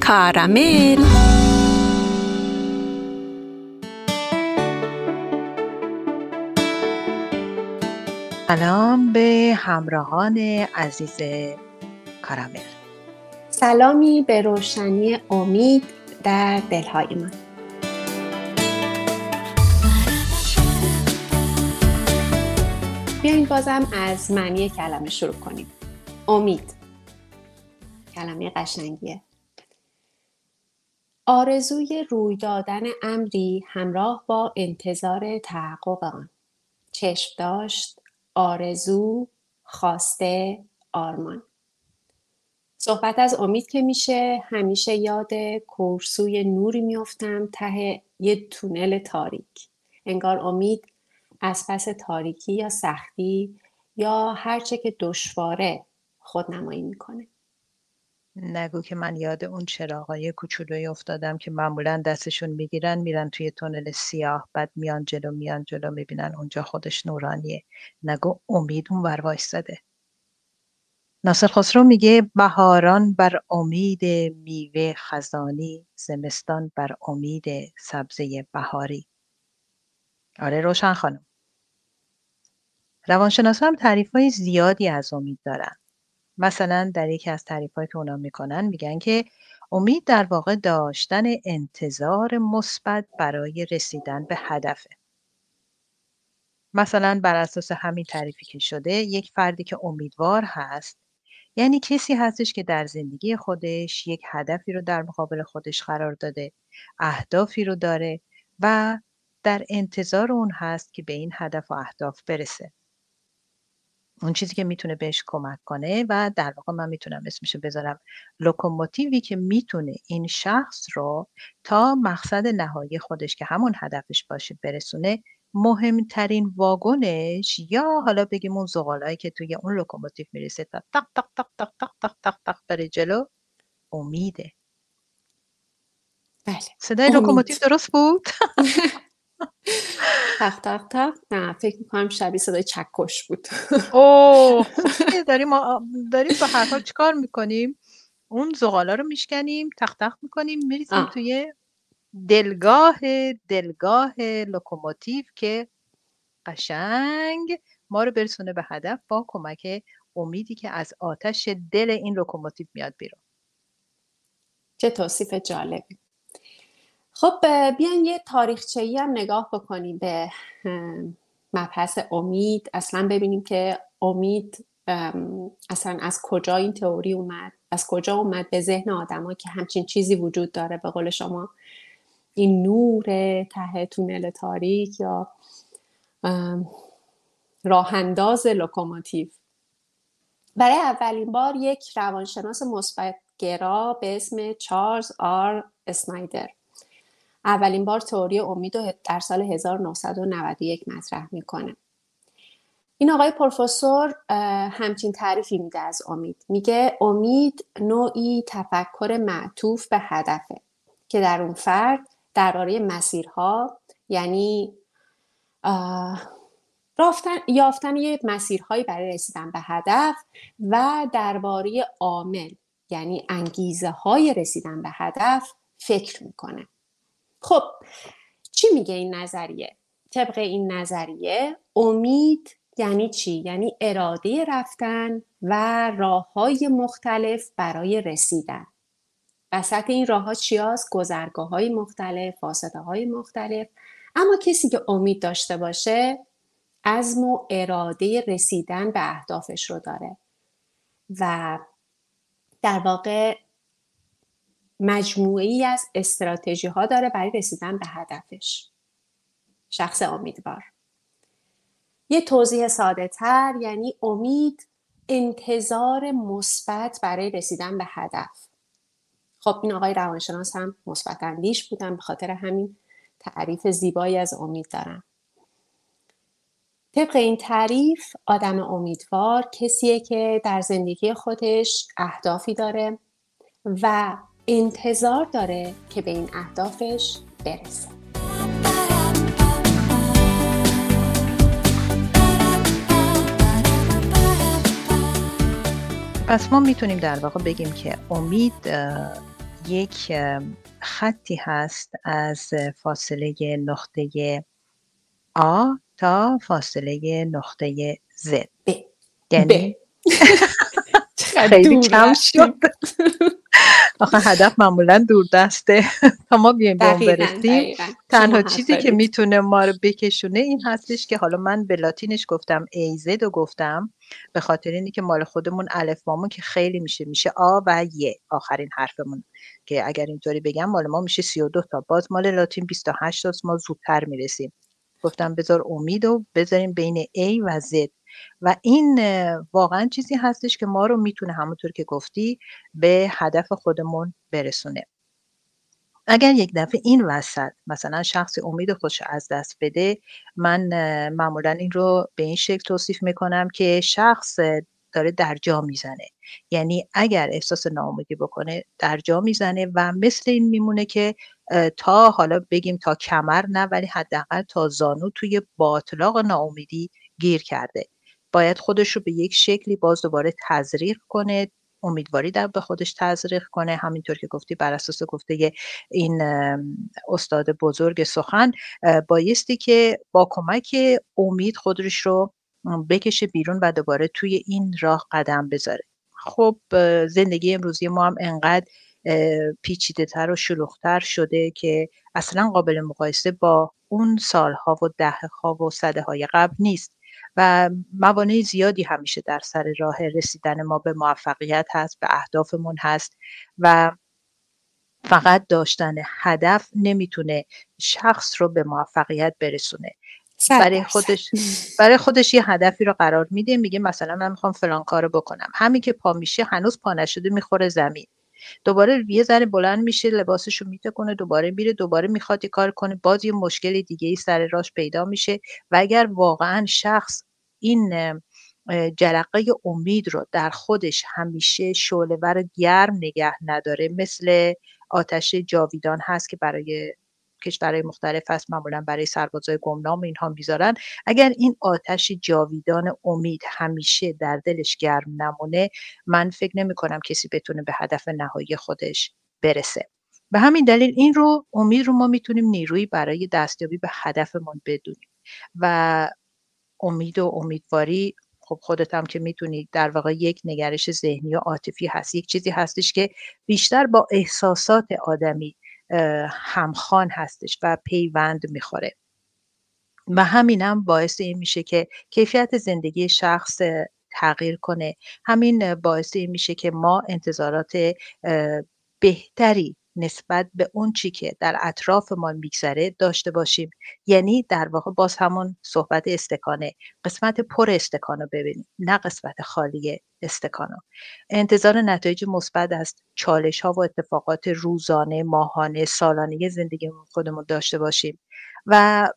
کارامل. سلام به همراهان عزیز کارامل. سلامی به روشنی امید در دلهای من. بیاین بازم از معنی کلمه شروع کنیم. امید. کلمه قشنگیه. آرزوی روی دادن امری همراه با انتظار تحقق آن. چشم داشت آرزو خواسته آرمان. صحبت از امید که میشه همیشه یاد کورسوی نوری میفتم ته یه تونل تاریک. انگار امید از پس تاریکی یا سختی یا هرچه که دشواره خودنمایی می‌کنه. نگو که من یاد اون چراغای کوچولوی افتادم که معمولا دستشون می‌گیرن میرن توی تونل سیاه بعد میان جلو میان جلو می‌بینن اونجا خودش نورانیه. نگو امید اون ور وایستاده. ناصر خسرو میگه بهاران بر امید میوه خزانی زمستان بر امید سبزه بهاری. آره روشن خانم. روانشناسا هم تعریف های زیادی از امید دارن. مثلا در یکی از تعریفهایی که اونا می‌کنن میگن که امید در واقع داشتن انتظار مثبت برای رسیدن به هدفه. مثلا بر اساس همین تعریفی که شده یک فردی که امیدوار هست یعنی کسی هستش که در زندگی خودش یک هدفی رو در مقابل خودش قرار داده اهدافی رو داره و در انتظار اون هست که به این هدف و اهداف برسه. اون چیزی که می‌تونه بهش کمک کنه و در واقع من می‌تونم اسمشو بذارم لوکوموتیوی که می‌تونه این شخص رو تا مقصد نهایی خودش که همون هدفش باشه برسونه مهمترین واگنش یا حالا بگیم اون زغالایی که توی اون لوکوموتیو می‌رسه تا تق تق تق تق تق تق تق تق بره جلو امیده. بله. صدای لوکوموتیو درست بود؟ تق تق تق. نه فکر می‌کنم شبیه صدای چکش بود. اوه داریم داریم با هر حال چیکار می‌کنیم؟ اون زغالا رو میشکنیم تق تق می‌کنیم میریزیم. توی دلگاه دلگاه لوکوموتیو که قشنگ ما رو برسونه به هدف با کمک امیدی که از آتش دل این لوکوموتیو میاد بیرون. چه توصیف جالبی. خب بیاین یه تاریخچه‌ای هم نگاه بکنیم به مبحث امید. اصلا ببینیم که امید ام، اصلا از کجا این تئوری اومد از کجا اومد به ذهن آدما که همچین چیزی وجود داره؟ به قول شما این نور ته تونل تاریک یا راهانداز لوکوموتیو؟ برای اولین بار یک روانشناس مثبت‌گرا به اسم چارلز آر اسنایدر. اولین بار تئوری امید رو در سال 1991 مطرح می‌کنه. این آقای پروفسور همچین تعریفی میده از امید. میگه امید نوعی تفکر معطوف به هدفه که در اون فرد درباره مسیرها یعنی رافتن، یافتن یه مسیرهایی برای رسیدن به هدف و درباره عامل یعنی انگیزه های رسیدن به هدف فکر می‌کنه. خب چی میگه این نظریه؟ طبق این نظریه امید یعنی چی؟ یعنی اراده رفتن و راه های مختلف برای رسیدن وسط این راه ها چی هست؟ گذرگاه های مختلف، واسطه های مختلف اما کسی که امید داشته باشه عزم و اراده رسیدن به اهدافش رو داره و در واقع مجموعی از استراتژی ها داره برای رسیدن به هدفش. شخص امیدوار. یه توضیح ساده تر یعنی امید انتظار مثبت برای رسیدن به هدف. خب این آقای روانشناس هم مثبت اندیش بودن به خاطر همین تعریف زیبایی از امید دارن. طبق این تعریف آدم امیدوار کسیه که در زندگی خودش اهدافی داره و انتظار داره که به این اهدافش برسه پس ما می‌تونیم در واقع بگیم که امید یک خطی هست از فاصله نقطه آ تا فاصله نقطه Z ب. یعنی ب. خیلی کم شد. آخه هدف معمولا دور دسته. تا ما بیایم به برسیم تنها چیزی که می‌تونه ما رو بکشونه این هستش که حالا من به لاتینش گفتم ایزد و گفتم به خاطر اینی که مال خودمون الفبامون که خیلی میشه میشه آ و ی آخرین حرفمون. که اگر اینطوری بگم مال ما میشه 32 تا. باز مال لاتین 28 تاست ما زودتر می‌رسیم. گفتم بذار امید و بذاریم بین A و Z. و این واقعا چیزی هستش که ما رو می‌تونه همونطور که گفتی به هدف خودمون برسونه. اگر یک دفعه این وسط مثلا شخص امید خوش از دست بده من معمولا این رو به این شکل توصیف می‌کنم که شخص داره در جا می‌زنه. یعنی اگر احساس ناامیدی بکنه در جا می‌زنه و مثل این میمونه که تا حالا بگیم تا کمر نه ولی حداقل تا زانو توی باطلاق ناامیدی گیر کرده. باید خودش رو به یک شکلی باز دوباره تزریق کنه. امیدواری در به خودش تزریق کنه. همینطور که گفتی بر اساس گفته این استاد بزرگ سخن بایستی که با کمک امید خودش رو بکشه بیرون و دوباره توی این راه قدم بذاره. خب زندگی امروزی ما هم انقدر پیچیده تر و شلوغتر شده که اصلا قابل مقایسه با اون سالها و دهه ها و صده های قبل نیست. و موانع زیادی همیشه در سر راه رسیدن ما به موفقیت هست به اهدافمون هست و فقط داشتن هدف نمی‌تونه شخص رو به موفقیت برسونه. برای خودش برای خودش یه هدفی رو قرار میده میگه مثلا من می‌خوام فلان کارو بکنم. همین که پا میشه هنوز پا نشده می‌خوره زمین. دوباره یه ذره بلند میشه لباسش رو میتکنه دوباره میره دوباره می‌خواد یه کار کنه. باز یه مشکل دیگه ای سر راش پیدا میشه و اگر واقعا شخص این جرقه امید رو در خودش همیشه شعله ور گرم نگه نداره مثل آتش جاویدان هست که برای کشورهای مختلف هست معمولا برای سربازای گمنام اینها می‌ذارن. اگر این آتش جاویدان امید همیشه در دلش گرم نمونه من فکر نمی کنم کسی بتونه به هدف نهایی خودش برسه. به همین دلیل این رو امید رو ما می‌تونیم نیرویی برای دستیابی به هدفمون بدونیم. و امید و امیدواری خب خودت هم که می‌تونید در واقع یک نگرش ذهنی و عاطفی هست. یک چیزی هستش که بیشتر با احساسات آدمی همخان هستش و پیوند می‌خوره. و همینم باعث این میشه که کیفیت زندگی شخص تغییر کنه. همین باعث این میشه که ما انتظارات بهتری نسبت به اون چی که در اطرافمان میگذره داشته باشیم. یعنی در واقع باز همون صحبت استکانه. قسمت پر استکانو ببینیم نه قسمت خالی استکانو. انتظار نتایج مثبت از چالش ها و اتفاقات روزانه ماهانه سالانه زندگی خودمون داشته باشیم. و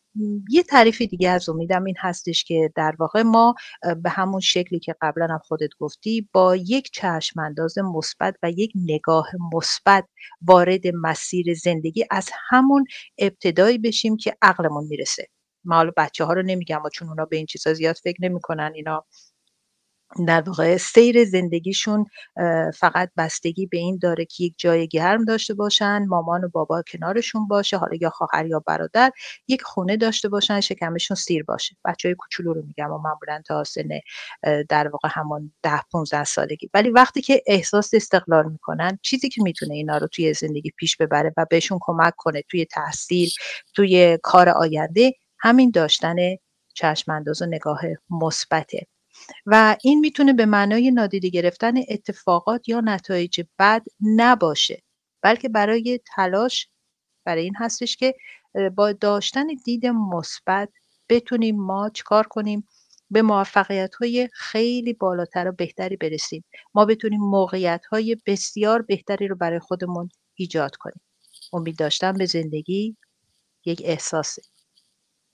یه تعریف دیگه از امیدم این هستش که در واقع ما به همون شکلی که قبلا هم خودت گفتی با یک چشم انداز مثبت و یک نگاه مثبت وارد مسیر زندگی از همون ابتدایی بشیم که عقلمون می‌رسه. ما حالا بچه ها رو نمیگم چون اونا به این چیزا زیاد فکر نمی‌کنن اینا در واقع سیر زندگیشون فقط بستگی به این داره که یک جای گرم داشته باشن مامان و بابا کنارشون باشه حالا یا خواهر یا برادر یک خونه داشته باشن شکمشون سیر باشه. بچه های کوچولو رو میگم و معمولا تا سن در واقع همون ده 15 سالگی. ولی وقتی که احساس استقلال می‌کنن چیزی که می‌تونه اینا رو توی زندگی پیش ببره و بهشون کمک کنه توی تحصیل توی کار آینده همین داشتن چشم و نگاه مثبته. و این می‌تونه به معنای نادیده گرفتن اتفاقات یا نتایج بد نباشه بلکه برای تلاش برای این هستش که با داشتن دید مثبت بتونیم ما چکار کنیم؟ به موفقیت های خیلی بالاتر و بهتری برسیم. ما بتونیم موقعیت های بسیار بهتری رو برای خودمون ایجاد کنیم. امید داشتن به زندگی یک احساسه.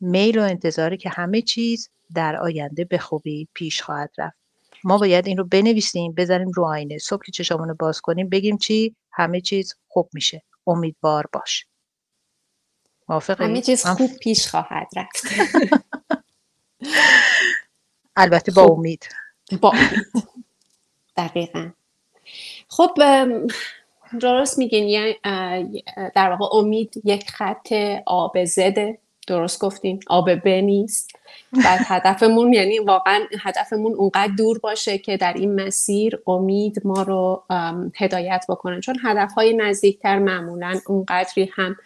میل و انتظاره که همه چیز در آینده به خوبی پیش خواهد رفت. ما باید این رو بنویسیم بذاریم رو آینه. صبح که چشمون رو باز کنیم بگیم چی؟ همه چیز خوب میشه. امیدوار باش. موافقی؟ همه چیز خوب پیش خواهد رفت. البته با امید. با دقیقا. خب درست میگین یعنی در واقع امید یک خط آب زده. درست گفتیم آب ب نیست. و هدفمون یعنی واقعا هدفمون اونقدر دور باشه که در این مسیر امید ما رو هدایت بکنه. چون هدفهای نزدیکتر معمولا اونقدری هم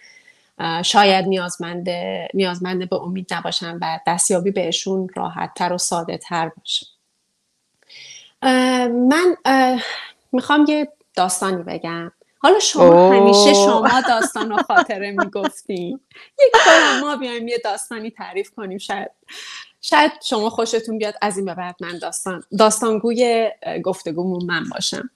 شاید نیازمند نیازمند به امید نباشن و دستیابی بهشون راحتتر و ساده تر باشه من می‌خوام یه داستانی بگم. حالا شما همیشه شما داستان و خاطره می‌گفتین یک بار ما بیایم یه داستانی تعریف کنیم. شاید شاید شما خوشتون بیاد. از این به بعد من داستان داستانگوی گفتگومون من باشم.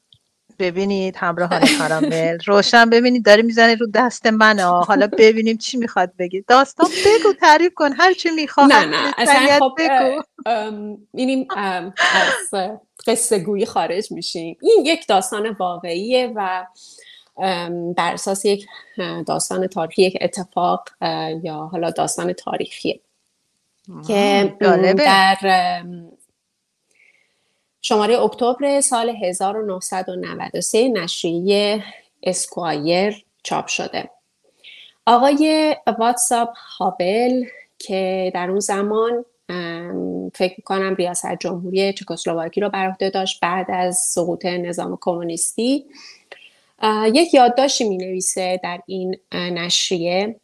ببینید همراهان کارامل. روشن ببینید داره می‌زنه رو دست من. حالا ببینیم چی می‌خواد بگید داستان بگو تعریف کن. هر چی می‌خواد نه نه. اصلا خب بگو. اینیم از قصه گویی خارج میشیم. این یک داستان واقعیه و بر اساس یک داستان تاریخی یک اتفاق یا حالا داستان تاریخیه که در شماره اکتبر سال 1993 نشریه اسکوایر چاپ شده. آقای واتساپ هابل که در اون زمان فکر کنم ریاست جمهوری چکسلواکی رو بر عهده داشت بعد از سقوط نظام کمونیستی یک یادداشتی می نویسه در این نشریه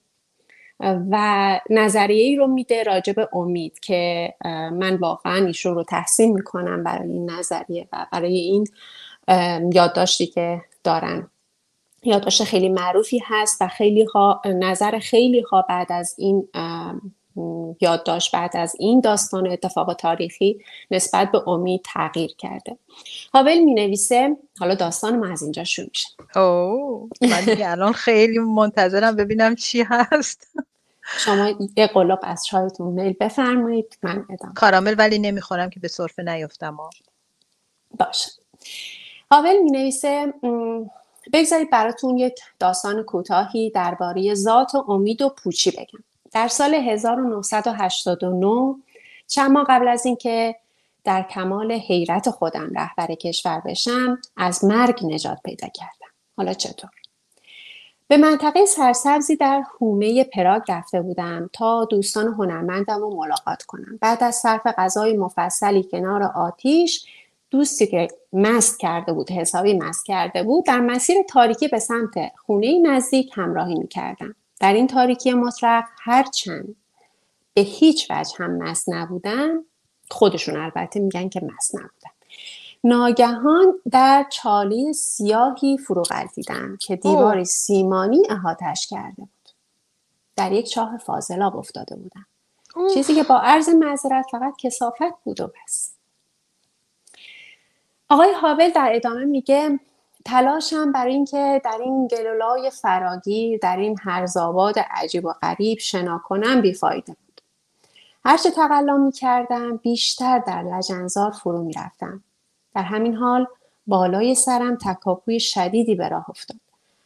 و نظریه ای رو میده راجع به امید که من واقعا ایشون رو تحسین می‌کنم برای این نظریه و برای این یادداشتی که دارن. یادداشت خیلی معروفی هست و خیلی ها نظر خیلی ها بعد از این یادداشت بعد از این داستان اتفاق تاریخی نسبت به امید تغییر کرده. هاول می نویسه حالا داستان ما از اینجا شروع میشه. اوه من الان خیلی منتظرم ببینم چی هست. شما یه قلاب از چایتون میل بفرمایید من بدم کارامل ولی نمی‌خورم که به صرفه نیفتم باشه. هاول می نویسه بگذارید براتون یک داستان کوتاهی درباره ذات و امید و پوچی بگم. در سال 1989 چند ماه قبل از اینکه در کمال حیرت خودم رهبر کشور بشم از مرگ نجات پیدا کردم. حالا چطور؟ به منطقه سرسبزی در حومه پراگ رفته بودم تا دوستان هنرمندم رو ملاقات کنم. بعد از صرف غذای مفصلی کنار آتیش دوستی که مست کرده بود حسابی مست کرده بود در مسیر تاریکی به سمت خونه نزدیک همراهی می‌کردم. در این تاریکی مطلق هرچند به هیچ وجه هم مست نبودن خودشون البته میگن که مست نبودن. ناگهان در چالی سیاهی فرو دیدم که دیواری سیمانی احاتش کرده بود. در یک چاه فاضلاب افتاده بودم چیزی که با عرض معذرت فقط کسافت بود و بس. آقای هاول در ادامه میگه تلاشم برای اینکه در این گلولای فراگیر در این هرزاباد عجیب و غریب شنا کنم بیفایده بود. هرچه تقلا می کردم بیشتر در لجنزار فرو می رفتم. در همین حال بالای سرم تکاپوی شدیدی به راه افتاد.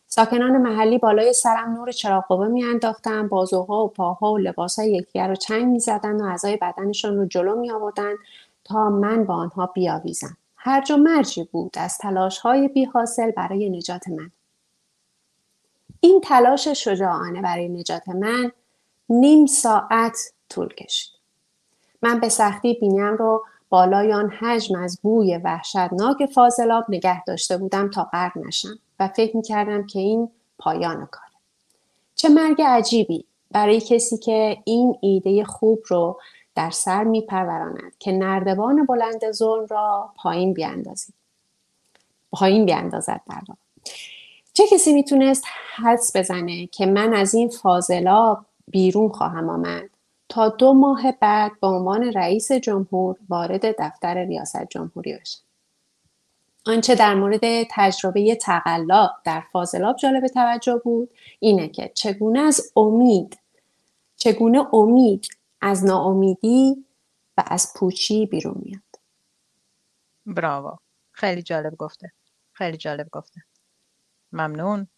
ساکنان محلی بالای سرم نور چراغ قوه میانداختند بازوها و پاها و لباسهای یکدیگر رو چنگ می‌زدند و اعضای بدنشان رو جلو می آوردن تا من با آنها بیاویزم. هرج و مرجی بود از تلاش های بی حاصل برای نجات من. این تلاش شجاعانه برای نجات من نیم ساعت طول کشید. من به سختی بینیم رو بالای آن حجم از بوی وحشتناک فاضلاب نگه داشته بودم تا غرق نشم و فکر می‌کردم که این پایان کاره. چه مرگ عجیبی برای کسی که این ایده خوب رو در سر میپروراند که نردبان بلند ظلم را پایین بیاندازید. پایین بیاندازد در چه کسی می‌تونست حدس بزنه که من از این فاضلا بیرون خواهم آمد تا دو ماه بعد به عنوان رئیس جمهور وارد دفتر ریاست جمهوری بشم؟ آنچه در مورد تجربه تقلا در فاضلاب جالب توجه بود اینه که چگونه از امید چگونه امید از ناامیدی و از پوچی بیرون میاد. براو خیلی جالب گفته. خیلی جالب گفته. ممنون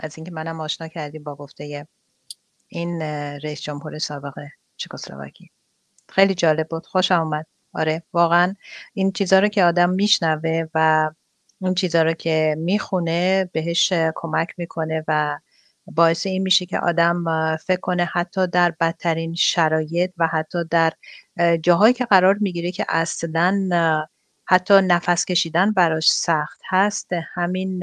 از اینکه منم آشنا کردی با گفته این رئیس جمهور سابق چکسلواکی. خیلی جالب بود. خوش آمد آره واقعا این چیزها رو که آدم میشنوه و اون چیزها رو که می‌خونه بهش کمک می‌کنه و باعث این میشه که آدم فکر کنه حتی در بدترین شرایط و حتی در جاهایی که قرار می‌گیره که اصلا حتی نفس کشیدن براش سخت هست همین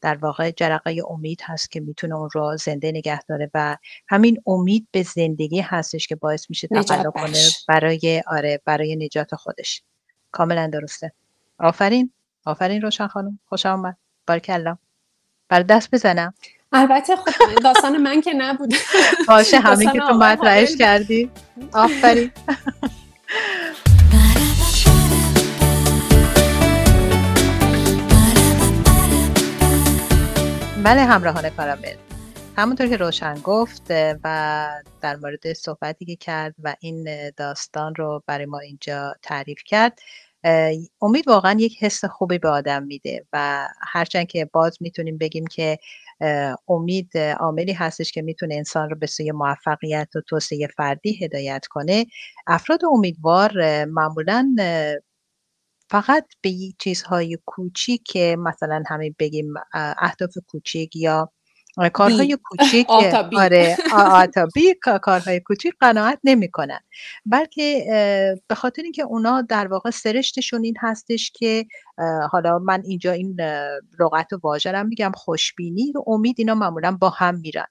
در واقع جرقه امید هست که می‌تونه اون رو زنده نگه داره و همین امید به زندگی هستش که باعث میشه تقلا کنه برای آره برای نجات خودش. کاملا درسته. آفرین. آفرین روشن خانم. خوش آمد بارکلا. بر دست بزنم. البته خب داستان من که نبود باشه همین که تو مطرحش کردی. آفرین. بله همراهان کارامل همونطور که روشن گفت و در مورد صحبتی که کرد و این داستان رو برای ما اینجا تعریف کرد امید واقعا یک حس خوبی به آدم میده و هرچند که باز می‌تونیم بگیم که امید عاملی هستش که می‌تونه انسان رو به سوی موفقیت و توسعه فردی هدایت کنه افراد امیدوار معمولا فقط به چیزهای کوچیک که مثلا همه بگیم اهداف کوچیک یا کارهای کوچیک آره آتابی کارهای کوچیک قناعت نمی‌کنن. بلکه به خاطر اینکه اونا در واقع سرشتشون این هستش که حالا من اینجا این لغت و واژه میگم خوشبینی و امید اینا معمولا با هم میرن.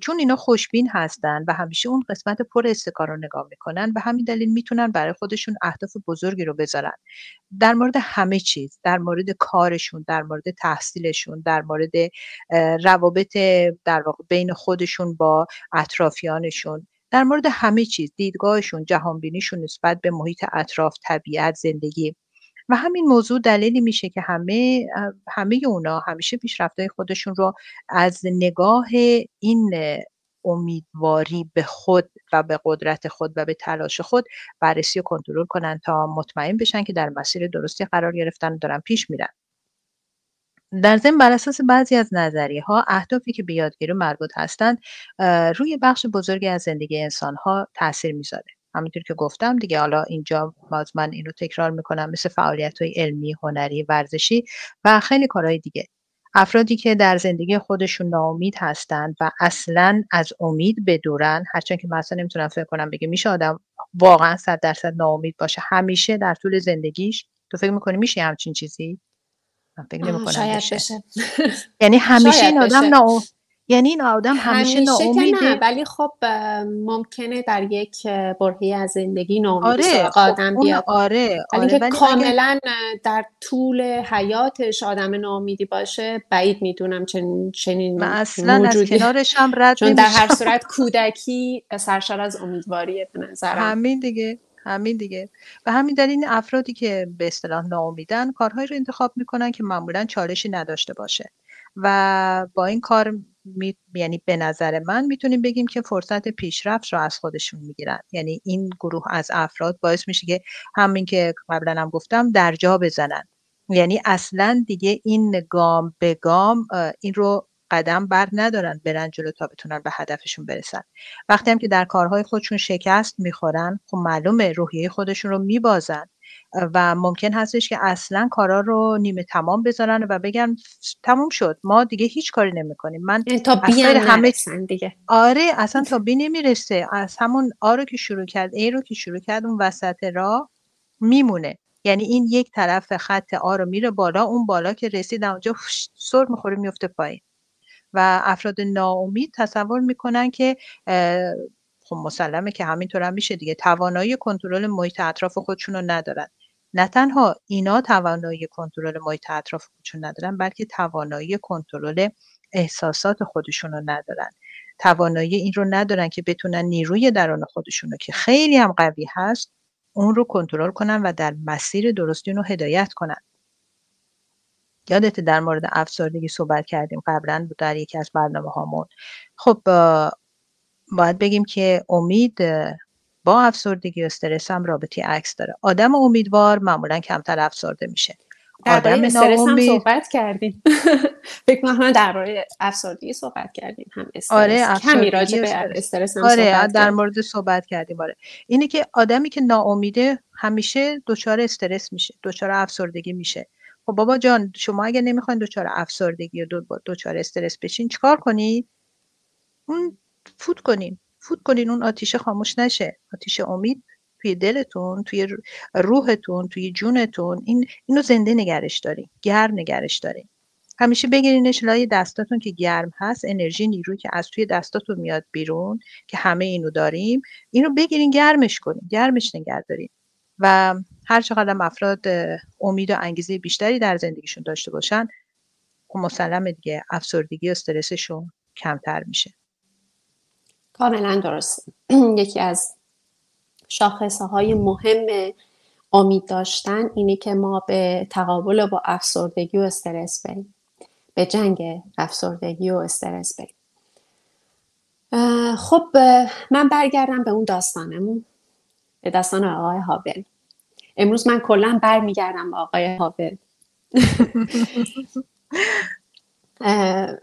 چون اینا خوشبین هستن و همیشه اون قسمت پر استکار رو نگاه می‌کنن به همین دلیل می‌تونن برای خودشون اهداف بزرگی رو بذارن. در مورد همه چیز در مورد کارشون در مورد تحصیلشون در مورد روابط در واقع بین خودشون با اطرافیانشون در مورد همه چیز دیدگاهشون جهانبینیشون نسبت به محیط اطراف طبیعت زندگی. و همین موضوع دلیلی میشه که همه همه اونا همیشه پیشرفتهای خودشون رو از نگاه این امیدواری به خود و به قدرت خود و به تلاش خود بررسی و کنترل کنن تا مطمئن بشن که در مسیر درستی قرار گرفتن و دارن پیش میرن. در ضمن بر اساس بعضی از نظریه ها اهدافی که به یادگیری مربوط هستند روی بخش بزرگی از زندگی انسان ها تاثیر می‌ذاره. همینطور که گفتم دیگه حالا اینجا باز من این رو تکرار می‌کنم مثل فعالیت های علمی هنری ورزشی و خیلی کارهای دیگه. افرادی که در زندگی خودشون ناامید هستند و اصلا از امید بدورن هرچند که مثلا نمی‌تونم فکر کنم بگه میشه آدم واقعا صد درصد ناامید باشه همیشه در طول زندگیش تو فکر می‌کنی میشه همچین چیزی؟ من فکر نمی‌کنم بشه. یعنی همیشه این آدم ناامید یعنی این آدم همیشه, همیشه ناامیده. نه ولی خب ممکنه در یک برهی از زندگی ناامید آره خب آدم بیاد. آره آره. ولی کاملا در طول حیاتش آدم ناامیدی باشه بعید می‌دونم چنین چنین اصلا موجودی. از کنارش هم رد چون در هر صورت کودکی سرشار از امیدواریه به نظرم. همین دیگه همین دیگه. و همین دلیل افرادی که به اصطلاح ناامیدن کارهایی رو انتخاب می‌کنن که معمولا چالشی نداشته باشه. و با این کار می... یعنی به نظر من می‌تونیم بگیم که فرصت پیشرفت رو از خودشون می‌گیرن. یعنی این گروه از افراد باعث میشه که همین که قبلا هم گفتم در جا بزنن. یعنی اصلا دیگه این گام به گام این رو قدم بر ندارن برن جلو تا بتونن به هدفشون برسن. وقتی هم که در کارهای خودشون شکست می‌خورن خب معلومه روحیه خودشون رو میبازن. و ممکن هستش که اصلا کارا رو نیمه تمام بذارن و بگن تموم شد. ما دیگه هیچ کاری نمی‌کنیم. من تا بی همه دیگه. آره اصلا تا بی نمی‌رسه. از همون آ رو که شروع کرد ای رو که شروع کرد اون وسط راه میمونه. یعنی این یک طرف خط آ رو میره بالا اون بالا که رسید اونجا سر می‌خوره میفته پایین. و افراد ناامید تصور می‌کنن که خب مسلمه که همینطور هم میشه دیگه. توانایی کنترل محیط اطراف خودشون رو ندارن. نه تنها اینا توانایی کنترل محیط اطراف خودشون ندارن بلکه توانایی کنترل احساسات خودشون رو ندارن. توانایی این رو ندارن که بتونن نیروی درون خودشون رو که خیلی هم قوی هست اون رو کنترل کنن و در مسیر درستی رو هدایت کنن. یادت در مورد افسردگی صحبت کردیم قبلا در یکی از برنامه هامون خب باید بگیم که امید با افسردگی و استرس هم رابطی عکس داره. آدم امیدوار معمولا کمتر افسرده میشه. آدم استرس هم صحبت کردیم. فکر کنم درباره افسردگی صحبت کردیم. هم استرس. آره کمی راجع به استرس. هم آره در مورد صحبت کردیم آره. اینه که آدمی که ناامیده همیشه دچار استرس میشه دچار افسردگی میشه. خب بابا جان شما اگه نمی‌خواین دچار افسردگی و دچار استرس بشین چیکار کنید اون فوت کنین. فوت کنین اون آتیشه خاموش نشه. آتیش امید توی دلتون توی روحتون توی جونتون این اینو زنده نگرش دارین گرم نگرش دارین. همیشه بگیرینش لای دستاتون که گرم هست انرژی نیروی که از توی دستاتون میاد بیرون که همه اینو داریم. اینو بگیرین گرمش کنین گرمش نگه دارین. و هر چقدر افراد امید و انگیزه بیشتری در زندگیشون داشته باشن خب مسلمه دیگه افسردگی و استرسشون کمتر میشه. کاملا درست یکی از شاخصه های مهم امید داشتن اینه که ما به تقابل با افسردگی و استرس بریم. به جنگ افسردگی و استرس بریم. خب من برگردم به اون داستانمون. به داستان آقای هابل امروز من کلا برمیگردم به آقای هابل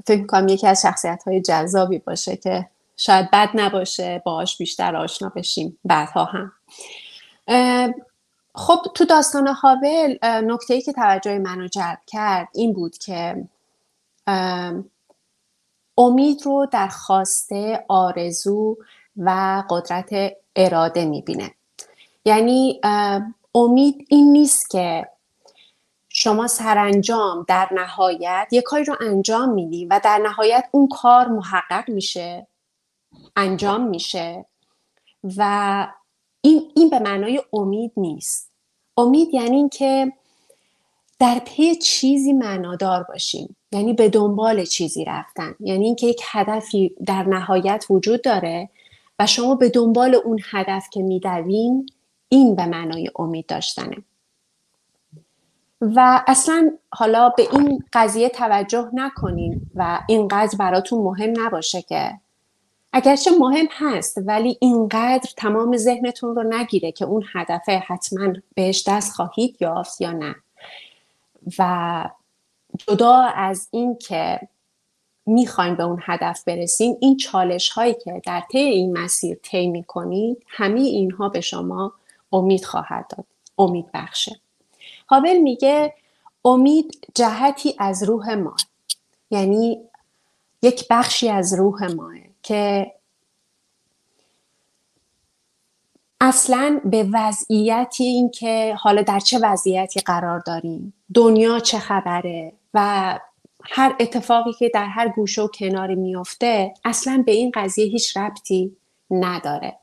فکر کنم یکی از شخصیت های جذابی باشه که شاید بد نباشه باهاش بیشتر آشنا بشیم بعدها هم. خب تو داستان هابل نکته ای که توجه منو جلب کرد این بود که امید رو در خواسته آرزو و قدرت اراده می‌بینه. یعنی امید این نیست که شما سرانجام در نهایت یه کاری رو انجام میدی و در نهایت اون کار محقق میشه. انجام میشه. و این, این به معنای امید نیست. امید یعنی اینکه در پی چیزی معنادار باشیم. یعنی به دنبال چیزی رفتن. یعنی اینکه یک هدفی در نهایت وجود داره و شما به دنبال اون هدف که میدوین این به معنای امید داشتنه. و اصلا حالا به این قضیه توجه نکنین و اینقدر براتون مهم نباشه که اگرچه مهم هست ولی اینقدر تمام ذهنتون رو نگیره که اون هدفه حتما بهش دست خواهید یافت یا نه. و جدا از این که می‌خواین به اون هدف برسین این چالش هایی که در طی این مسیر طی می‌کنید همه اینها به شما امید خواهد داد امید بخشه. هابل میگه امید جهتی از روح ما یعنی یک بخشی از روح ماه. که اصلا به وضعیتی این که حالا در چه وضعیتی قرار داریم دنیا چه خبره و هر اتفاقی که در هر گوشه و کناری میفته اصلا به این قضیه هیچ ربطی نداره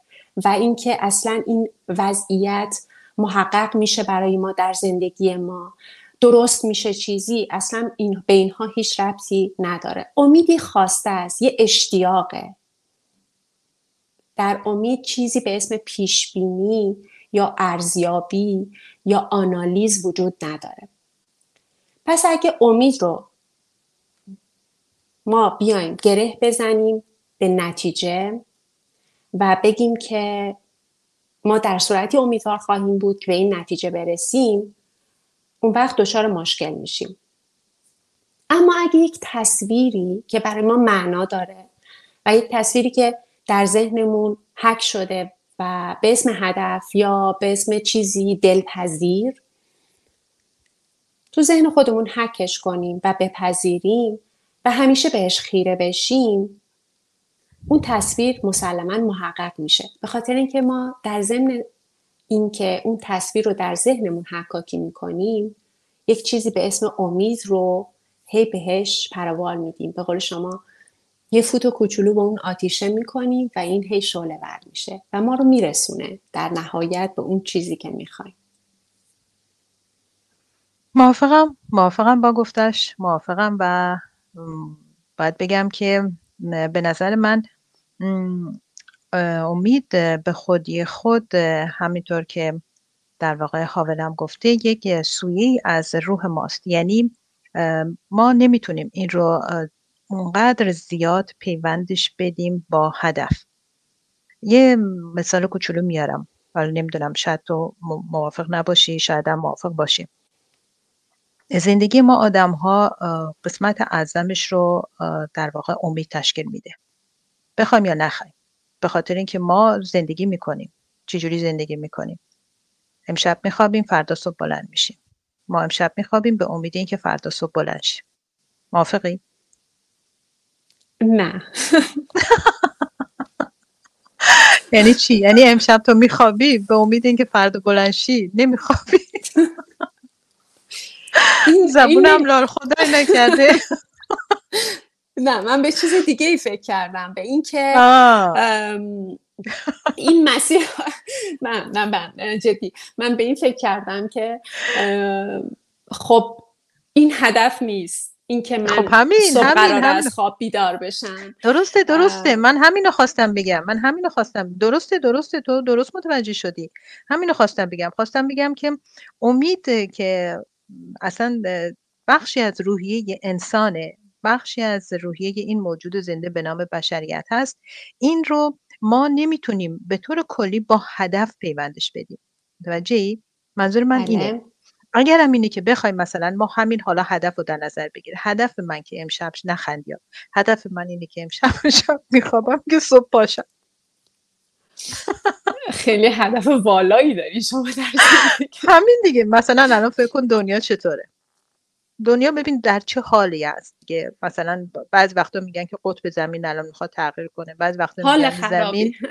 و اینکه اصلا این وضعیت محقق میشه برای ما در زندگی ما. درست میشه چیزی اصلا این به اینها هیچ ربطی نداره. امیدی خواسته است یه اشتیاقه. در امید چیزی به اسم پیشبینی یا ارزیابی یا آنالیز وجود نداره. پس اگه امید رو ما بیایم گره بزنیم به نتیجه و بگیم که ما در صورتی امیدوار خواهیم بود که به این نتیجه برسیم اون وقت دچار مشکل میشیم. اما اگه یک تصویری که برای ما معنا داره و یک تصویری که در ذهنمون حک شده و به اسم هدف یا به اسم چیزی دلپذیر تو ذهن خودمون حکش کنیم و بپذیریم و همیشه بهش خیره بشیم اون تصویر مسلما محقق میشه. به خاطر اینکه ما در ضمن اینکه اون تصویر رو در ذهنمون حکاکی می‌کنیم یک چیزی به اسم امید رو هی بهش پروال میدیم. به قول شما یه فوتو کوچولو به اون آتیشه می‌کنیم و این هی شعله ور میشه و ما رو میرسونه در نهایت به اون چیزی که می‌خوایم. موافقم؟ موافقم با گفتش. موافقم و باید بگم که به نظر من امید به خودی خود همینطور که در واقع حاولم گفته یک سویه از روح ماست. یعنی ما نمی‌تونیم این رو اونقدر زیاد پیوندش بدیم با هدف. یه مثال کوچولو میارم. حالا نمی‌دونم شاید تو موافق نباشی شاید هم موافق باشی. زندگی ما آدم ها قسمت اعظمش رو در واقع امید تشکیل میده. بخوایم یا نخوایم. به خاطر اینکه ما زندگی می‌کنیم. چجوری زندگی می‌کنیم؟ امشب میخوابیم فردا صبح بلند میشیم. ما امشب میخوابیم به امید اینکه فردا صبح بلند شیم. موافقی؟ نه. یعنی چی؟ یعنی امشب تو میخوابی به امید اینکه فردا بلند شی؟ نمیخوابی. زبونم لال خدای نکرده. نه من به چیز دیگه ای فکر کردم به اینکه این مسیر من نه من جدی من به این فکر کردم که خب این هدف نیست اینکه من خب همین همین, از خواب بیدار بشم. درسته درسته من همینو خواستم بگم من همینو خواستم درسته درسته تو درست متوجه شدی همینو خواستم بگم خواستم بگم که امید که اصلا بخشی از روحیه انسانه بخشی از روحیه این موجود زنده به نام بشریت هست. این رو ما نمی‌تونیم به طور کلی با هدف پیوندش بدیم. متوجه منظور من اینه. بله. اگرم اینه که بخوایم مثلا ما همین حالا هدف رو در نظر بگیر هدف من که امشب نخند یا هدف من اینه که امشب شب میخوابم که صبح پاشم. خیلی هدف والایی داری شما در همین دیگه. مثلا الان فکر کن دنیا چطوره. دنیا ببین در چه حالی است که مثلا بعض وقتا میگن که قطب زمین الان می‌خواد تغییر کنه بعض وقتا حال زمین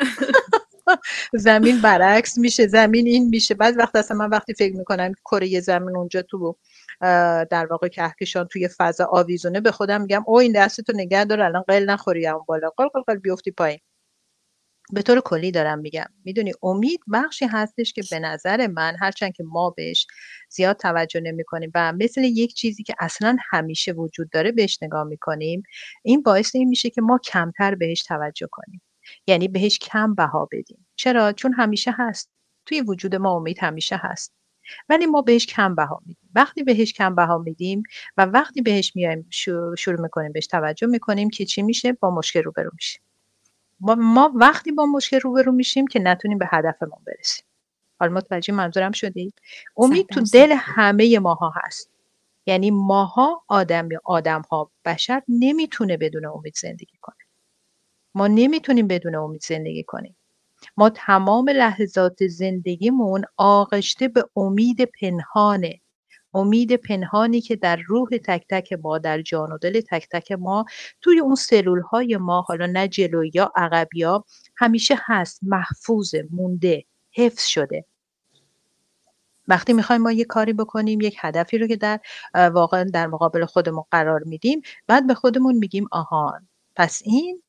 زمین برعکس میشه زمین این میشه. بعض وقت اصلا من وقتی فکر می‌کنم کره زمین اونجا تو در واقع کهکشان توی فضا آویزونه به خودم میگم او این دستتو نگه دار الان قل نخوری اون بالا قل قل قل بیفتی پایین. به طور کلی دارم میگم. می‌دونی امید بخشی هستش که به نظر من هرچند که ما بهش زیاد توجه نمی کنیم و مثل یک چیزی که اصلا همیشه وجود داره بهش نگاه می‌کنیم این باعث این میشه که ما کمتر بهش توجه کنیم. یعنی بهش کم بها بدیم. چرا؟ چون همیشه هست. توی وجود ما امید همیشه هست. ولی ما بهش کم بها میدیم. وقتی بهش کم بها میدیم و وقتی بهش میایم شروع می‌کنیم بهش توجه می‌کنیم که چی میشه؟ با مشکل روبرو میشیم. ما وقتی با مشکل روبرو میشیم که نتونیم به هدفمون برسیم. حالا متوجه منظورم شدید؟ امید تو دل همه ماها هست. یعنی ماها آدم یا آدم ها بشر نمی‌تونه بدون امید زندگی کنه. ما نمی‌تونیم بدون امید زندگی کنیم. ما تمام لحظات زندگیمون آغشته به امید پنهانه. امید پنهانی که در روح تک تک ما در جان و دل تک تک ما توی اون سلول های ما حالا نه جلوی یا عقبی ها همیشه هست محفوظ مونده حفظ شده. وقتی می‌خوایم ما یه کاری بکنیم یک هدفی رو که در واقعا در مقابل خودمون قرار میدیم بعد به خودمون میگیم آهان پس این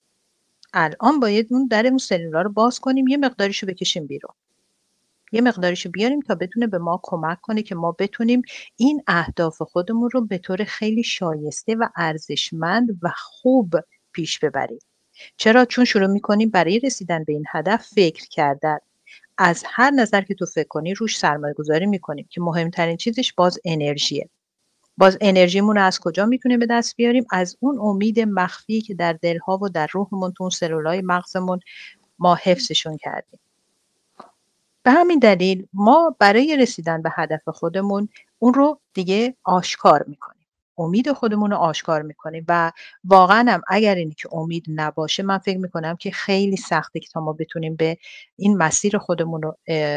الان باید اون در اون سلولا رو باز کنیم یه مقداریشو بکشیم بیرون. یه مقداریشو بیاریم تا بتونه به ما کمک کنه که ما بتونیم این اهداف خودمون رو به طور خیلی شایسته و ارزشمند و خوب پیش ببریم. چرا؟ چون شروع می‌کنیم برای رسیدن به این هدف فکر کردن. از هر نظر که تو فکر کنی روش سرمایه گذاری می‌کنیم که مهمترین چیزش باز انرژیه. باز انرژیمون از کجا می‌تونیم به دست بیاریم؟ از اون امید مخفی که در دلها و در روحمون تو اون سلولای مغزمون ما حفظشون کردیم. به همین دلیل ما برای رسیدن به هدف خودمون اون رو دیگه آشکار می‌کنیم. امید خودمون رو آشکار می‌کنیم و واقعا هم اگر اینی که امید نباشه من فکر می‌کنم که خیلی سخته که تا ما بتونیم به این مسیر خودمون رو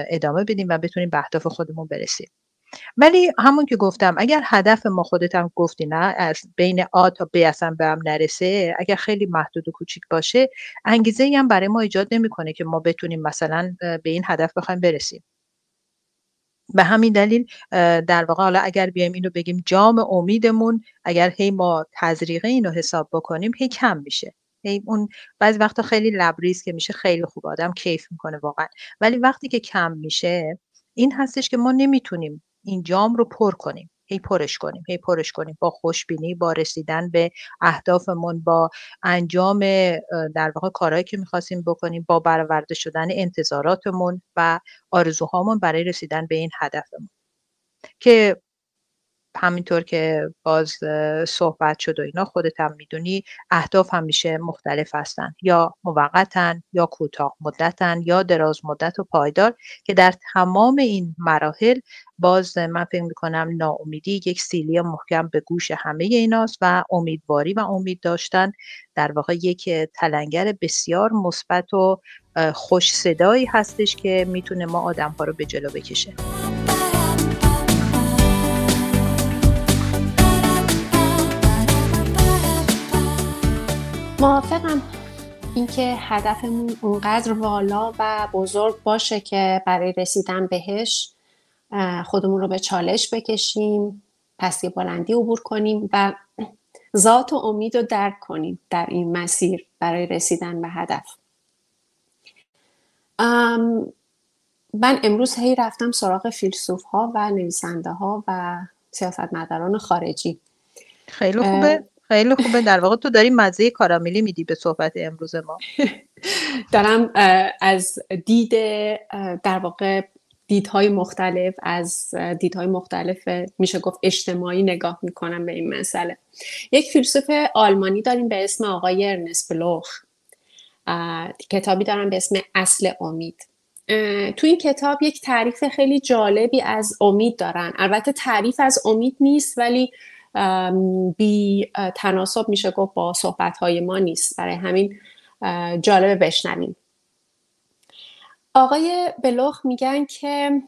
ادامه بدیم و بتونیم به اهداف خودمون برسیم. ولی همون که گفتم اگر هدف ما خودت هم گفتی نه از بین آ تا ب اصلا به هم نرسه اگر خیلی محدود و کوچیک باشه انگیزه ای هم برای ما ایجاد نمی‌کنه که ما بتونیم مثلا به این هدف بخوایم برسیم. به همین دلیل در واقع حالا اگر بیایم اینو بگیم جام امیدمون اگر هی ما تزریقه اینو حساب بکنیم هی کم میشه. هی اون بعضی وقتا خیلی لبریز که میشه خیلی خوب آدم کیف می‌کنه واقعا. ولی وقتی که کم میشه این هستش که ما نمی‌تونیم این جام رو پر کنیم. هی پرش کنیم هی پرش کنیم. با خوشبینی با رسیدن به اهدافمون با انجام در واقع کارهایی که می‌خواستیم بکنیم با برآورده شدن انتظاراتمون و آرزوهامون برای رسیدن به این هدفمون. که همینطور که باز صحبت شد و اینا خودت هم می‌دونی اهداف همیشه مختلف هستن. یا موقتن یا کوتاه مدتن یا دراز مدت و پایدار که در تمام این مراحل باز من فکر می‌کنم ناامیدی یک سیلی محکم به گوش همه ایناست و امیدواری و امید داشتن. در واقع یک تلنگر بسیار مثبت و خوش صدایی هستش که می‌تونه ما آدم ها رو به جلو بکشه. موافقم. اینکه هدفمون اونقدر والا و بزرگ باشه که برای رسیدن بهش خودمون رو به چالش بکشیم پس بلندی عبور کنیم و ذات و امید رو درک کنیم در این مسیر برای رسیدن به هدف. من امروز هی رفتم سراغ فیلسوف ها و نویسنده ها و سیاستمداران خارجی. خیلی خوبه. خیلی خوبه. در واقع تو داری مزه کاراملی میدی به صحبت امروز ما. دارم از دید در واقع دیدهای مختلف از دیدهای مختلف میشه گفت اجتماعی نگاه می‌کنم به این مسئله. یک فیلسوف آلمانی داریم به اسم آقای ارنست بلوخ. کتابی دارم به اسم اصل امید. تو این کتاب یک تعریف خیلی جالبی از امید دارن. البته تعریف از امید نیست ولی بی تناسب میشه گفت با صحبت های ما نیست. برای همین جالبه بشنویم. آقای بلوخ میگن که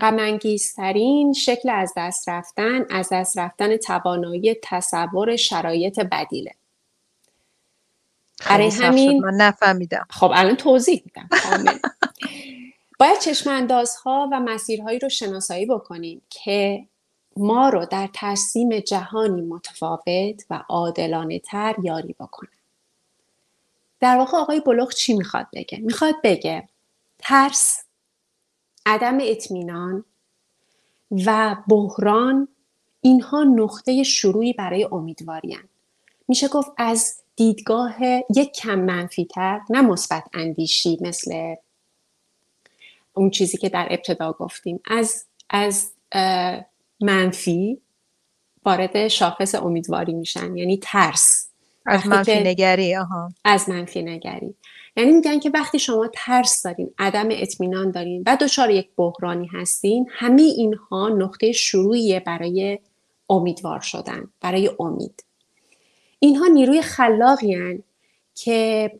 غمانگیزترین شکل از دست رفتن از دست رفتن توانایی تصور شرایط بدیله. برای همین من نفهمیدم. خب الان توضیح میدم. باید چشم اندازها و مسیرهایی رو شناسایی بکنیم که ما رو در ترسیم جهانی متفاوت و عادلانه تر یاری بکنه در واقع آقای بلوغ چی می‌خواد بگه؟ می‌خواد بگه ترس عدم اطمینان و بحران اینها نقطه شروعی برای امیدواری میشه گفت از دیدگاه یک کم منفی تر نه مثبت اندیشی مثل اون چیزی که در ابتدا گفتیم از از منفی وارد شاخص امیدواری میشن یعنی ترس. از منفی نگری آها. از منفی نگری. یعنی میگن که وقتی شما ترس دارین عدم اطمینان دارین و دچار یک بحرانی هستین همه اینها نقطه شروعیه برای امیدوار شدن برای امید. اینها نیروی خلاقی که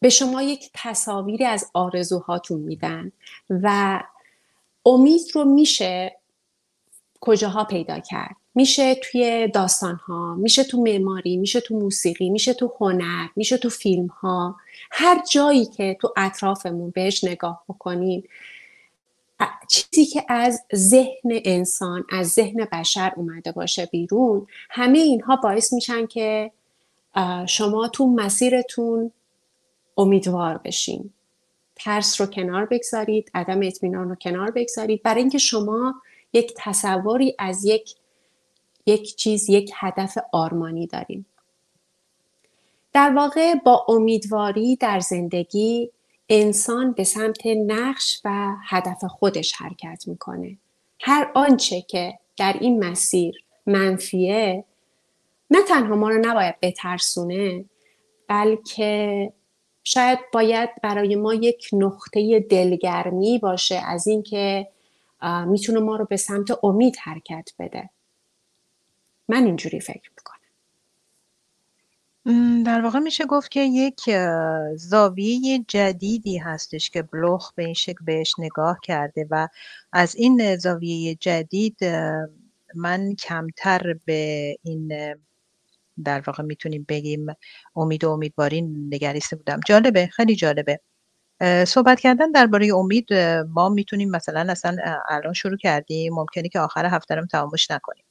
به شما یک تصاویری از آرزوهاتون میدن و امید رو میشه کجاها پیدا کرد. میشه توی داستان ها میشه تو معماری میشه تو موسیقی میشه تو هنر میشه تو فیلم ها هر جایی که تو اطرافمون بهش نگاه بکنیم چیزی که از ذهن انسان از ذهن بشر اومده باشه بیرون همه اینها باعث میشن که شما تو مسیرتون امیدوار بشین. ترس رو کنار بگذارید عدم اطمینان رو کنار بگذارید. برای اینکه شما یک تصوری از یک یک چیز یک هدف آرمانی داریم. در واقع با امیدواری در زندگی انسان به سمت نقش و هدف خودش حرکت می‌کنه. هر آنچه که در این مسیر منفیه نه تنها ما رو نباید بترسونه بلکه شاید باید برای ما یک نقطه دلگرمی باشه از اینکه می‌تونه ما رو به سمت امید حرکت بده. من اینجوری فکر می‌کنم. در واقع میشه گفت که یک زاویه جدیدی هستش که بلوخ به این شکل بهش نگاه کرده و از این زاویه جدید من کمتر به این در واقع می‌تونیم بگیم امید و امیدواری نگریسته بودم. جالبه خیلی جالبه. صحبت کردن درباره امید ما می‌تونیم مثلا اصلا الان شروع کردیم. ممکنه که آخر هفته رو تمامش نکنیم.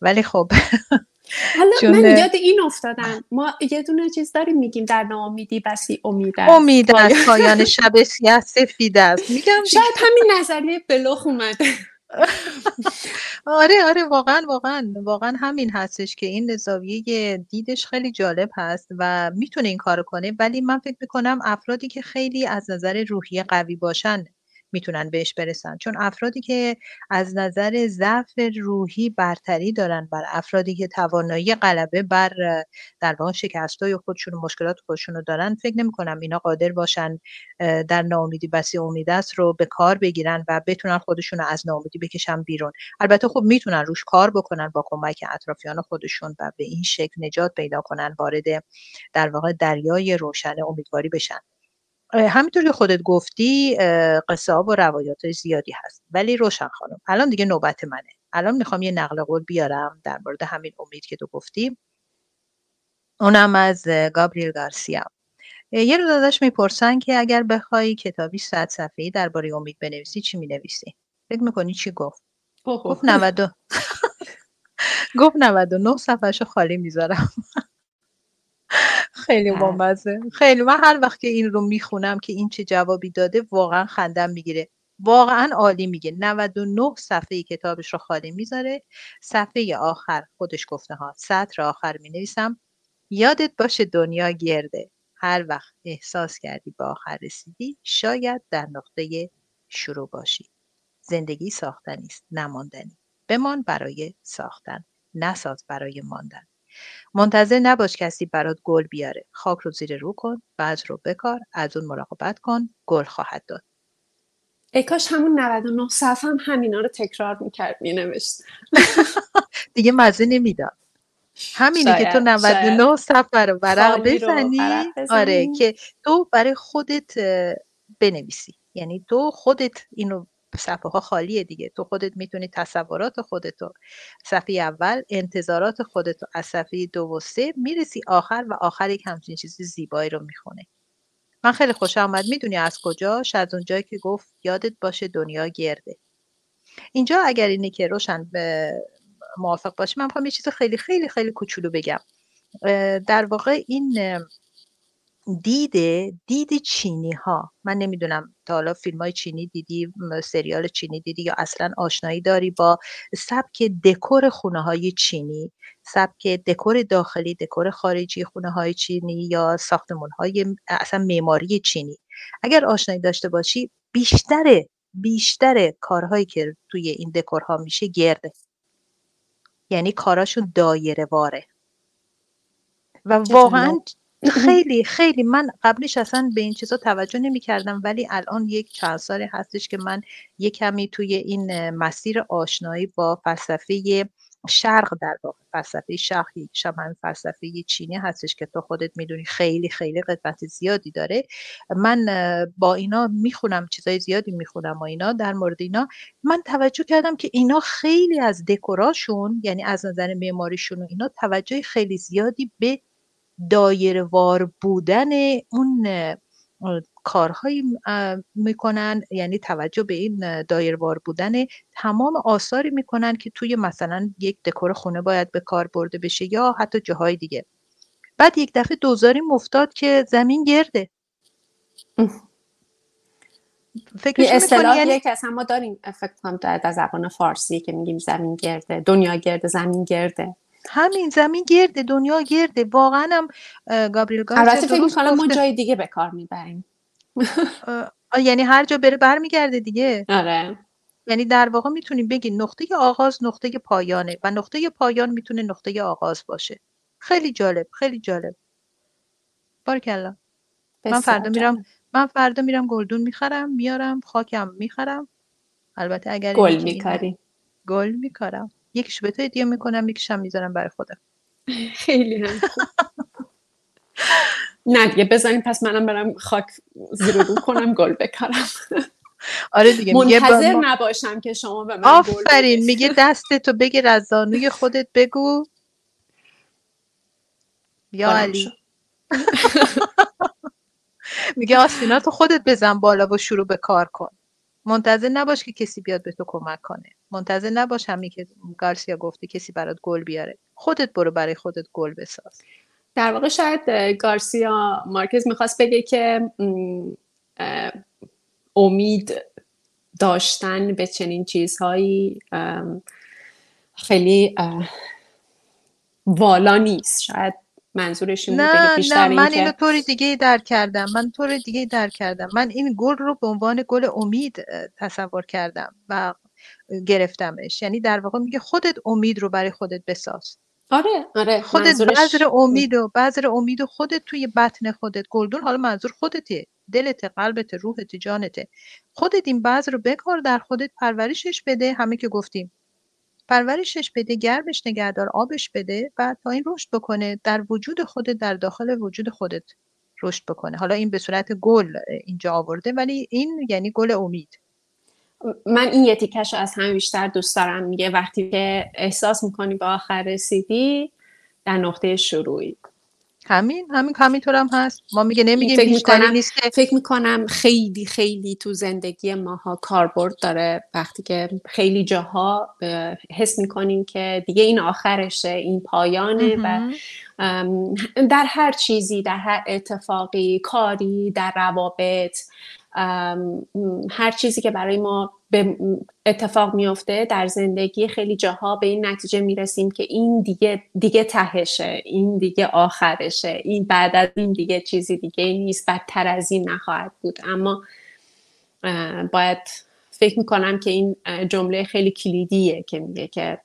ولی خب حالا من یاد این افتادم. ما یه دونه چیز داریم میگیم در ناامیدی بسی امید است. امید است. پایان شب سیاه سفید است. میگم شاید همین نظریه بلوخ اومده. آره آره واقعا واقعا واقعا همین هستش که این زاویه دیدش خیلی جالب هست و می‌تونه این کارو کنه. ولی من فکر می‌کنم افرادی که خیلی از نظر روحی قوی باشن می‌تونن بهش برسن. چون افرادی که از نظر ضعف روحی برتری دارن بر افرادی که توانایی غلبه بر در واقع شکستای خودشون و مشکلات خودشون رو دارن فکر نمی کنم اینا قادر باشن در ناامیدی بسی امید است رو به کار بگیرن و بتونن خودشون رو از ناامیدی بکشن بیرون. البته خب می‌تونن روش کار بکنن با کمک اطرافیان خودشون و به این شکل نجات پیدا کنن وارد در واقع دریای روشن امیدواری بشن. همینطور که خودت گفتی قصه ها و روایات زیادی هست. ولی روشن خانم الان دیگه نوبت منه. الان می‌خوام یه نقل قول بیارم در مورد همین امید که تو گفتی. اونم از گابریل گارسیا. یه روز ازش می‌پرسن که اگر بخوای کتابی صد صفحه‌ای درباره امید بنویسی چی می‌نویسی؟ فکر می‌کنی چی گفت؟ گفت 90 گفت 99 صفحهشو خالی می‌ذارم. خیلی بامزه. خیلی. من هر وقت که این رو می‌خونم که این چه جوابی داده واقعا خندم می‌گیره. واقعا عالی میگه. 99 صفحه کتابش رو خالی می‌ذاره. صفحه آخر خودش گفته ها. سطر آخر می نویسم یادت باشه دنیا گرده. هر وقت احساس کردی به آخر رسیدی شاید در نقطه شروع باشی. زندگی ساختنی است نماندنی بمان برای ساختن نساز برای ماندن. منتظر نباش کسی برات گل بیاره. خاک رو زیر رو کن بعد رو بکار از اون مراقبت کن گل خواهد داد. ای کاش همون 99 صفحه هم همینا رو تکرار می‌کرد مینوشت. دیگه مزه نمی‌داد. همینه که تو 99 صفحه رو ورق بزنی. آره که تو برای خودت بنویسی. یعنی تو خودت اینو صفحه ها خالیه دیگه. تو خودت می‌تونی تصورات خودتو صفحه اول انتظارات خودتو از صفحه دو و سه می‌رسی آخر و آخر یک همچین چیزی زیبایی رو می‌خونه من خیلی خوش آمد می‌دونی از کجاش از اونجایی که گفت یادت باشه دنیا گرده. اینجا اگر اینه که روشن موافق باشه من می‌خوام یه چیز خیلی خیلی خیلی کوچولو بگم. در واقع این دید دید چینی ها من نمی‌دونم تا حالا فیلم های چینی دیدی سریال چینی دیدی یا اصلا آشنایی داری با سبک دکور خونه های چینی؟ سبک دکور داخلی دکور خارجی خونه های چینی یا ساختمون های اصلا معماری چینی؟ اگر آشنایی داشته باشی بیشتر بیشتر کارهایی که توی این دکورها میشه گرده. یعنی کاراشون دایره واره و واقعا خیلی خیلی. من قبلش اصلا به این چیزا توجه نمی کردم ولی الان یک چند سالی هستش که من یک کمی توی این مسیر آشنایی با فلسفه شرق در واقع فلسفه شرقی همین فلسفه چینی هستش که تو خودت می‌دونی خیلی خیلی قدمت زیادی داره. من با اینا می‌خونم چیزای زیادی می‌خونم و اینا. در مورد اینا من توجه کردم که اینا خیلی از دکوراشون یعنی از نظر معماریشون و اینا توجه خیلی زیادی به وار بودن اون کارهایی می‌کنن. یعنی توجه به این وار بودن. تمام آثاری می‌کنن که توی مثلا یک دکور خونه باید به کار برده بشه یا حتی جاهای دیگه. بعد یک دفعه دوزاری مفتاد که زمین گرده. فکر اصطلاحیه یعنی... که اصلا ما داریم فکر کنم در زبان فارسی که میگیم زمین گرده دنیا گرده زمین گرده. همین زمین گرده دنیا گرده. واقعا هم گابریل گارسیا البته فکر می‌کنم ما جای دیگه به کار می‌بریم. یعنی هر جا بره برمیگرده دیگه. آره. یعنی در واقع می‌تونیم بگیم نقطه آغاز نقطه پایانه و نقطه پایان می‌تونه نقطه آغاز باشه. خیلی جالب خیلی جالب. بارکلا من فردا میرم من فردا میرم گلدون می‌خرم میارم خاکم می‌خرم. البته اگر گل میکاری. گل میکارم. یکیش به تو هدیه می‌کنم یکیش هم می‌ذارم برای خودم. خیلی هم نه دیگه بزنیم پس منم برم خاک زیر رو کنم گل بکارم آره دیگه منتظر ما... نباشم که شما به من آفرین میگه دستتو بگیر از زانوی خودت بگو. یا علی. میگه آستیناتو خودت بزن بالا و شروع به کار کن. منتظر نباش که کسی بیاد به تو کمک کنه. منتظر نباش همین که گارسیا گفته کسی برات گل بیاره. خودت برو برای خودت گل بساز. در واقع شاید گارسیا مارکز می‌خواست بگه که امید داشتن به چنین چیزهایی خیلی والا نیست. شاید منظورش این نه بیشتر نه من اینو طور دیگه در کردم. من طور دیگه در کردم. من این گل رو به عنوان گل امید تصور کردم و گرفتمش. یعنی در واقع میگه خودت امید رو برای خودت بساز. آره آره خودت بذر امید و بذر امید و خودت توی بطن خودت. گلدون حالا منظور خودته دلت قلبت روحت جانته. خودت این بذر رو بکار در خودت پرورشش بده همه که گفتیم. پرورشش بده گرمش نگهدار آبش بده و تا این رشد بکنه. در وجود خودت در داخل وجود خودت رشد بکنه. حالا این به صورت گل اینجا آورده ولی این یعنی گل امید. من این یه تیکش از همه بیشتر دوست دارم میگه. وقتی که احساس می‌کنی به آخر رسیدی در نقطه شروعی. همین همین همینطور هم هست. ما میگه نمیگیم بیشتری نیست که فکر می‌کنم خیلی خیلی تو زندگی ماها کاربرد داره. وقتی که خیلی جاها حس می‌کنیم که دیگه این آخرشه این پایانه و در هر چیزی در هر اتفاقی کاری در روابط هر چیزی که برای ما به اتفاق میفته در زندگی خیلی جاها به این نتیجه می‌رسیم که این دیگه دیگه تهشه این دیگه آخرشه این بعد از این دیگه چیزی دیگه نیست بدتر از این نخواهد بود. اما باید فکر می‌کنم که این جمله خیلی کلیدیه که میگه که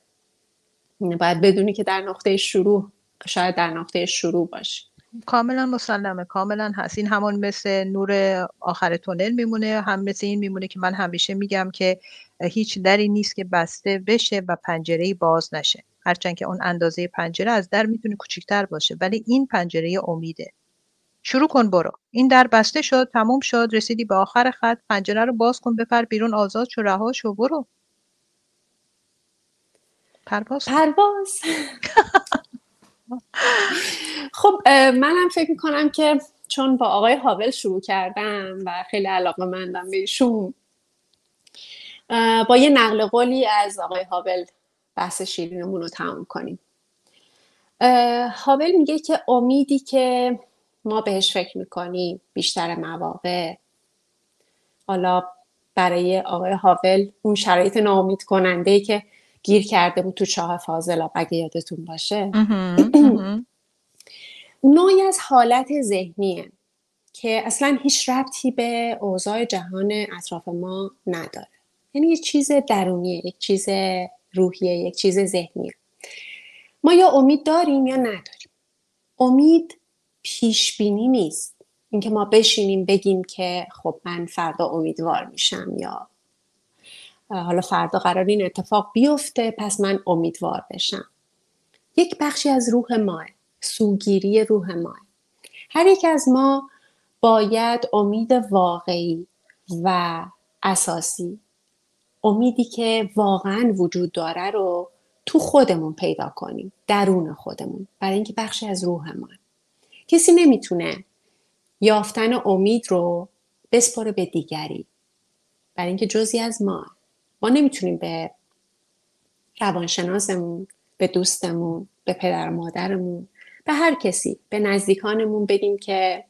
باید بدونی که در نقطه شروع شاید در نقطه شروع باشی کاملا مسلمه کاملا هست. این همون مثل نور آخر تونل میمونه هم مثل این میمونه که من همیشه میگم که هیچ دری نیست که بسته بشه و پنجره باز نشه. هرچند که اون اندازه پنجره از در می‌تونه کوچیکتر باشه ولی این پنجره امیده. شروع کن برو. این در بسته شد تموم شد رسیدی به آخر خط. پنجره رو باز کن بپر بیرون آزاد شو رها شو برو. پرواز پرواز. خب منم فکر می‌کنم که چون با آقای هاول شروع کردم و خیلی علاقه مندم بهشون با یه نقل قولی از آقای هاول بحث شیرینمون رو تمام کنیم. هاول میگه که امیدی که ما بهش فکر می‌کنیم بیشتر مواقع. حالا برای آقای هاول اون شرایط ناامید کننده که گیر کرده بود تو چاه فاضلاب اگه یادتون باشه. نوعی از حالت ذهنیه که اصلا هیچ ربطی به اوضاع جهان اطراف ما نداره. یعنی یک چیز درونیه یک چیز روحیه یک چیز ذهنیه. ما یا امید داریم یا نداریم. امید پیش بینی نیست. اینکه ما بشینیم بگیم که خب من فردا امیدوار میشم یا حالا فردا قرار این اتفاق بیفته پس من امیدوار بشم. یک بخشی از روح ماه سوگیری روح ماه. هر یک از ما باید امید واقعی و اساسی امیدی که واقعا وجود داره رو تو خودمون پیدا کنیم درون خودمون برای اینکه بخشی از روح ما کسی نمی‌تونه یافتن امید رو بسپاره به دیگری. برای اینکه جزی از ما ما نمی‌تونیم به روانشناسمون به دوستمون به پدر و مادرمون به هر کسی به نزدیکانمون بدیم که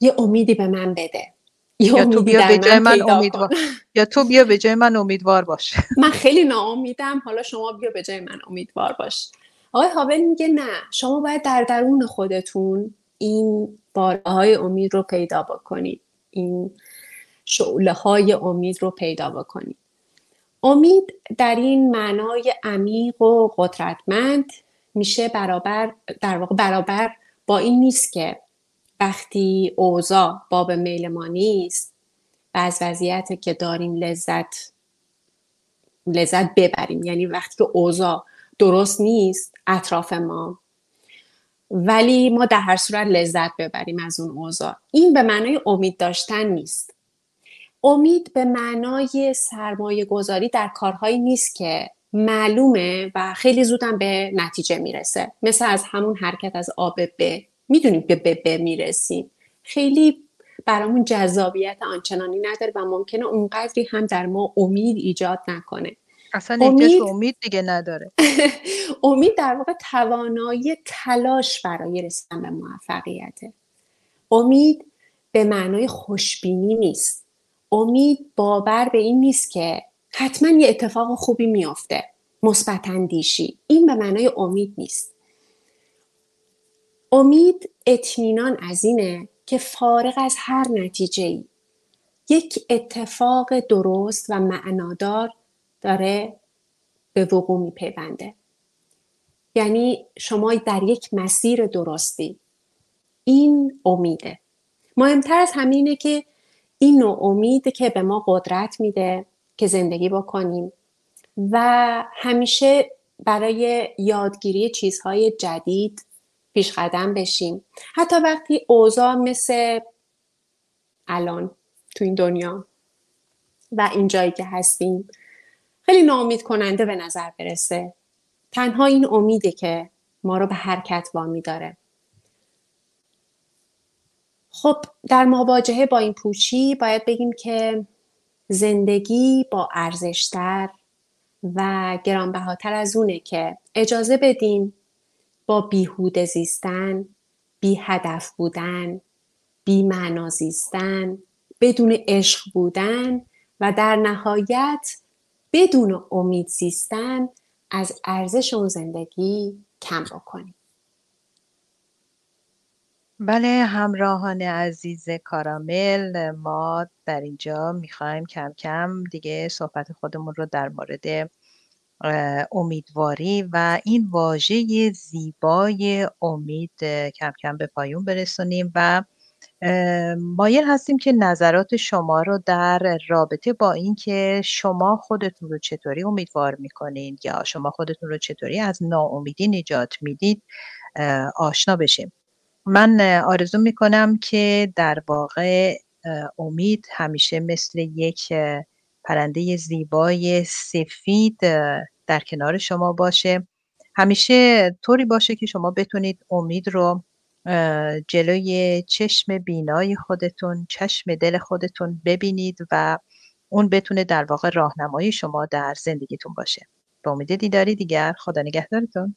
یه امیدی به من بده. یا تو بیا به جای من امیدوار یا تو بیا به جای من امیدوار باش. من خیلی ناامیدم. حالا شما بیا به جای من امیدوار باش. آقای هاول میگه نه شما باید در درون خودتون این باره های امید رو پیدا بکنید. این شعله های امید رو پیدا بکنید امید در این معنای عمیق و قدرتمند میشه برابر در واقع برابر با این نیست که وقتی اوضاع باب میل ما نیست و از وضعیت که داریم لذت لذت ببریم یعنی وقتی که اوضاع درست نیست اطراف ما ولی ما در هر صورت لذت ببریم از اون اوضاع. این به معنای امید داشتن نیست. امید به معنای سرمایه گذاری در کارهایی نیست که معلومه و خیلی زودم به نتیجه می‌رسه. مثل از همون حرکت از آب به می‌دونیم به به به می‌رسیم. خیلی برامون جذابیت آنچنانی نداره و ممکنه اونقدری هم در ما امید ایجاد نکنه. اصلا امید, امید دیگه نداره. امید در واقع توانایی تلاش برای رسیدن به موفقیته امید به معنای خوشبینی نیست. امید باور به این نیست که حتما یه اتفاق خوبی میافته. مثبت اندیشی این به معنای امید نیست. امید اطمینان از اینه که فارغ از هر نتیجه ای یک اتفاق درست و معنادار داره به وقوع میپیونده. یعنی شما در یک مسیر درستی. این امیده. مهمتر از همینه که این نوع امید که به ما قدرت میده که زندگی بکنیم. و همیشه برای یادگیری چیزهای جدید پیش قدم بشیم. حتی وقتی اوضاع مثل الان تو این دنیا و این جایی که هستیم خیلی ناامید کننده به نظر برسه. تنها این امیده که ما رو به حرکت وامی داره. خب در مواجهه با این پوچی باید بگیم که زندگی با ارزشتر و گرانبهاتر از اونه که اجازه بدیم با بیهوده زیستن بی هدف بودن بی معنا زیستن بدون عشق بودن و در نهایت بدون امید زیستن از ارزش اون زندگی کم بکنیم. بله همراهان عزیز کارامل ما در اینجا می‌خوایم کم کم دیگه صحبت خودمون رو در مورد امیدواری و این واژه زیبای امید کم کم به پایون برسونیم و مایل هستیم که نظرات شما رو در رابطه با اینکه شما خودتون رو چطوری امیدوار می‌کنین یا شما خودتون رو چطوری از ناامیدی نجات می‌دید آشنا بشیم. من آرزو می‌کنم که در واقع امید همیشه مثل یک پرنده زیبای سفید در کنار شما باشه. همیشه طوری باشه که شما بتونید امید رو جلوی چشم بینای خودتون چشم دل خودتون ببینید و اون بتونه در واقع راهنمای شما در زندگیتون باشه. به امید دیداری دیگر خدا نگهدارتون.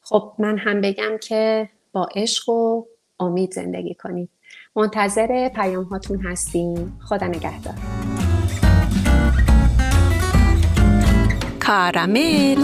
خب من هم بگم که با عشق و امید زندگی کنید منتظر پیام هاتون هستیم. خدا نگهدار. کارامل.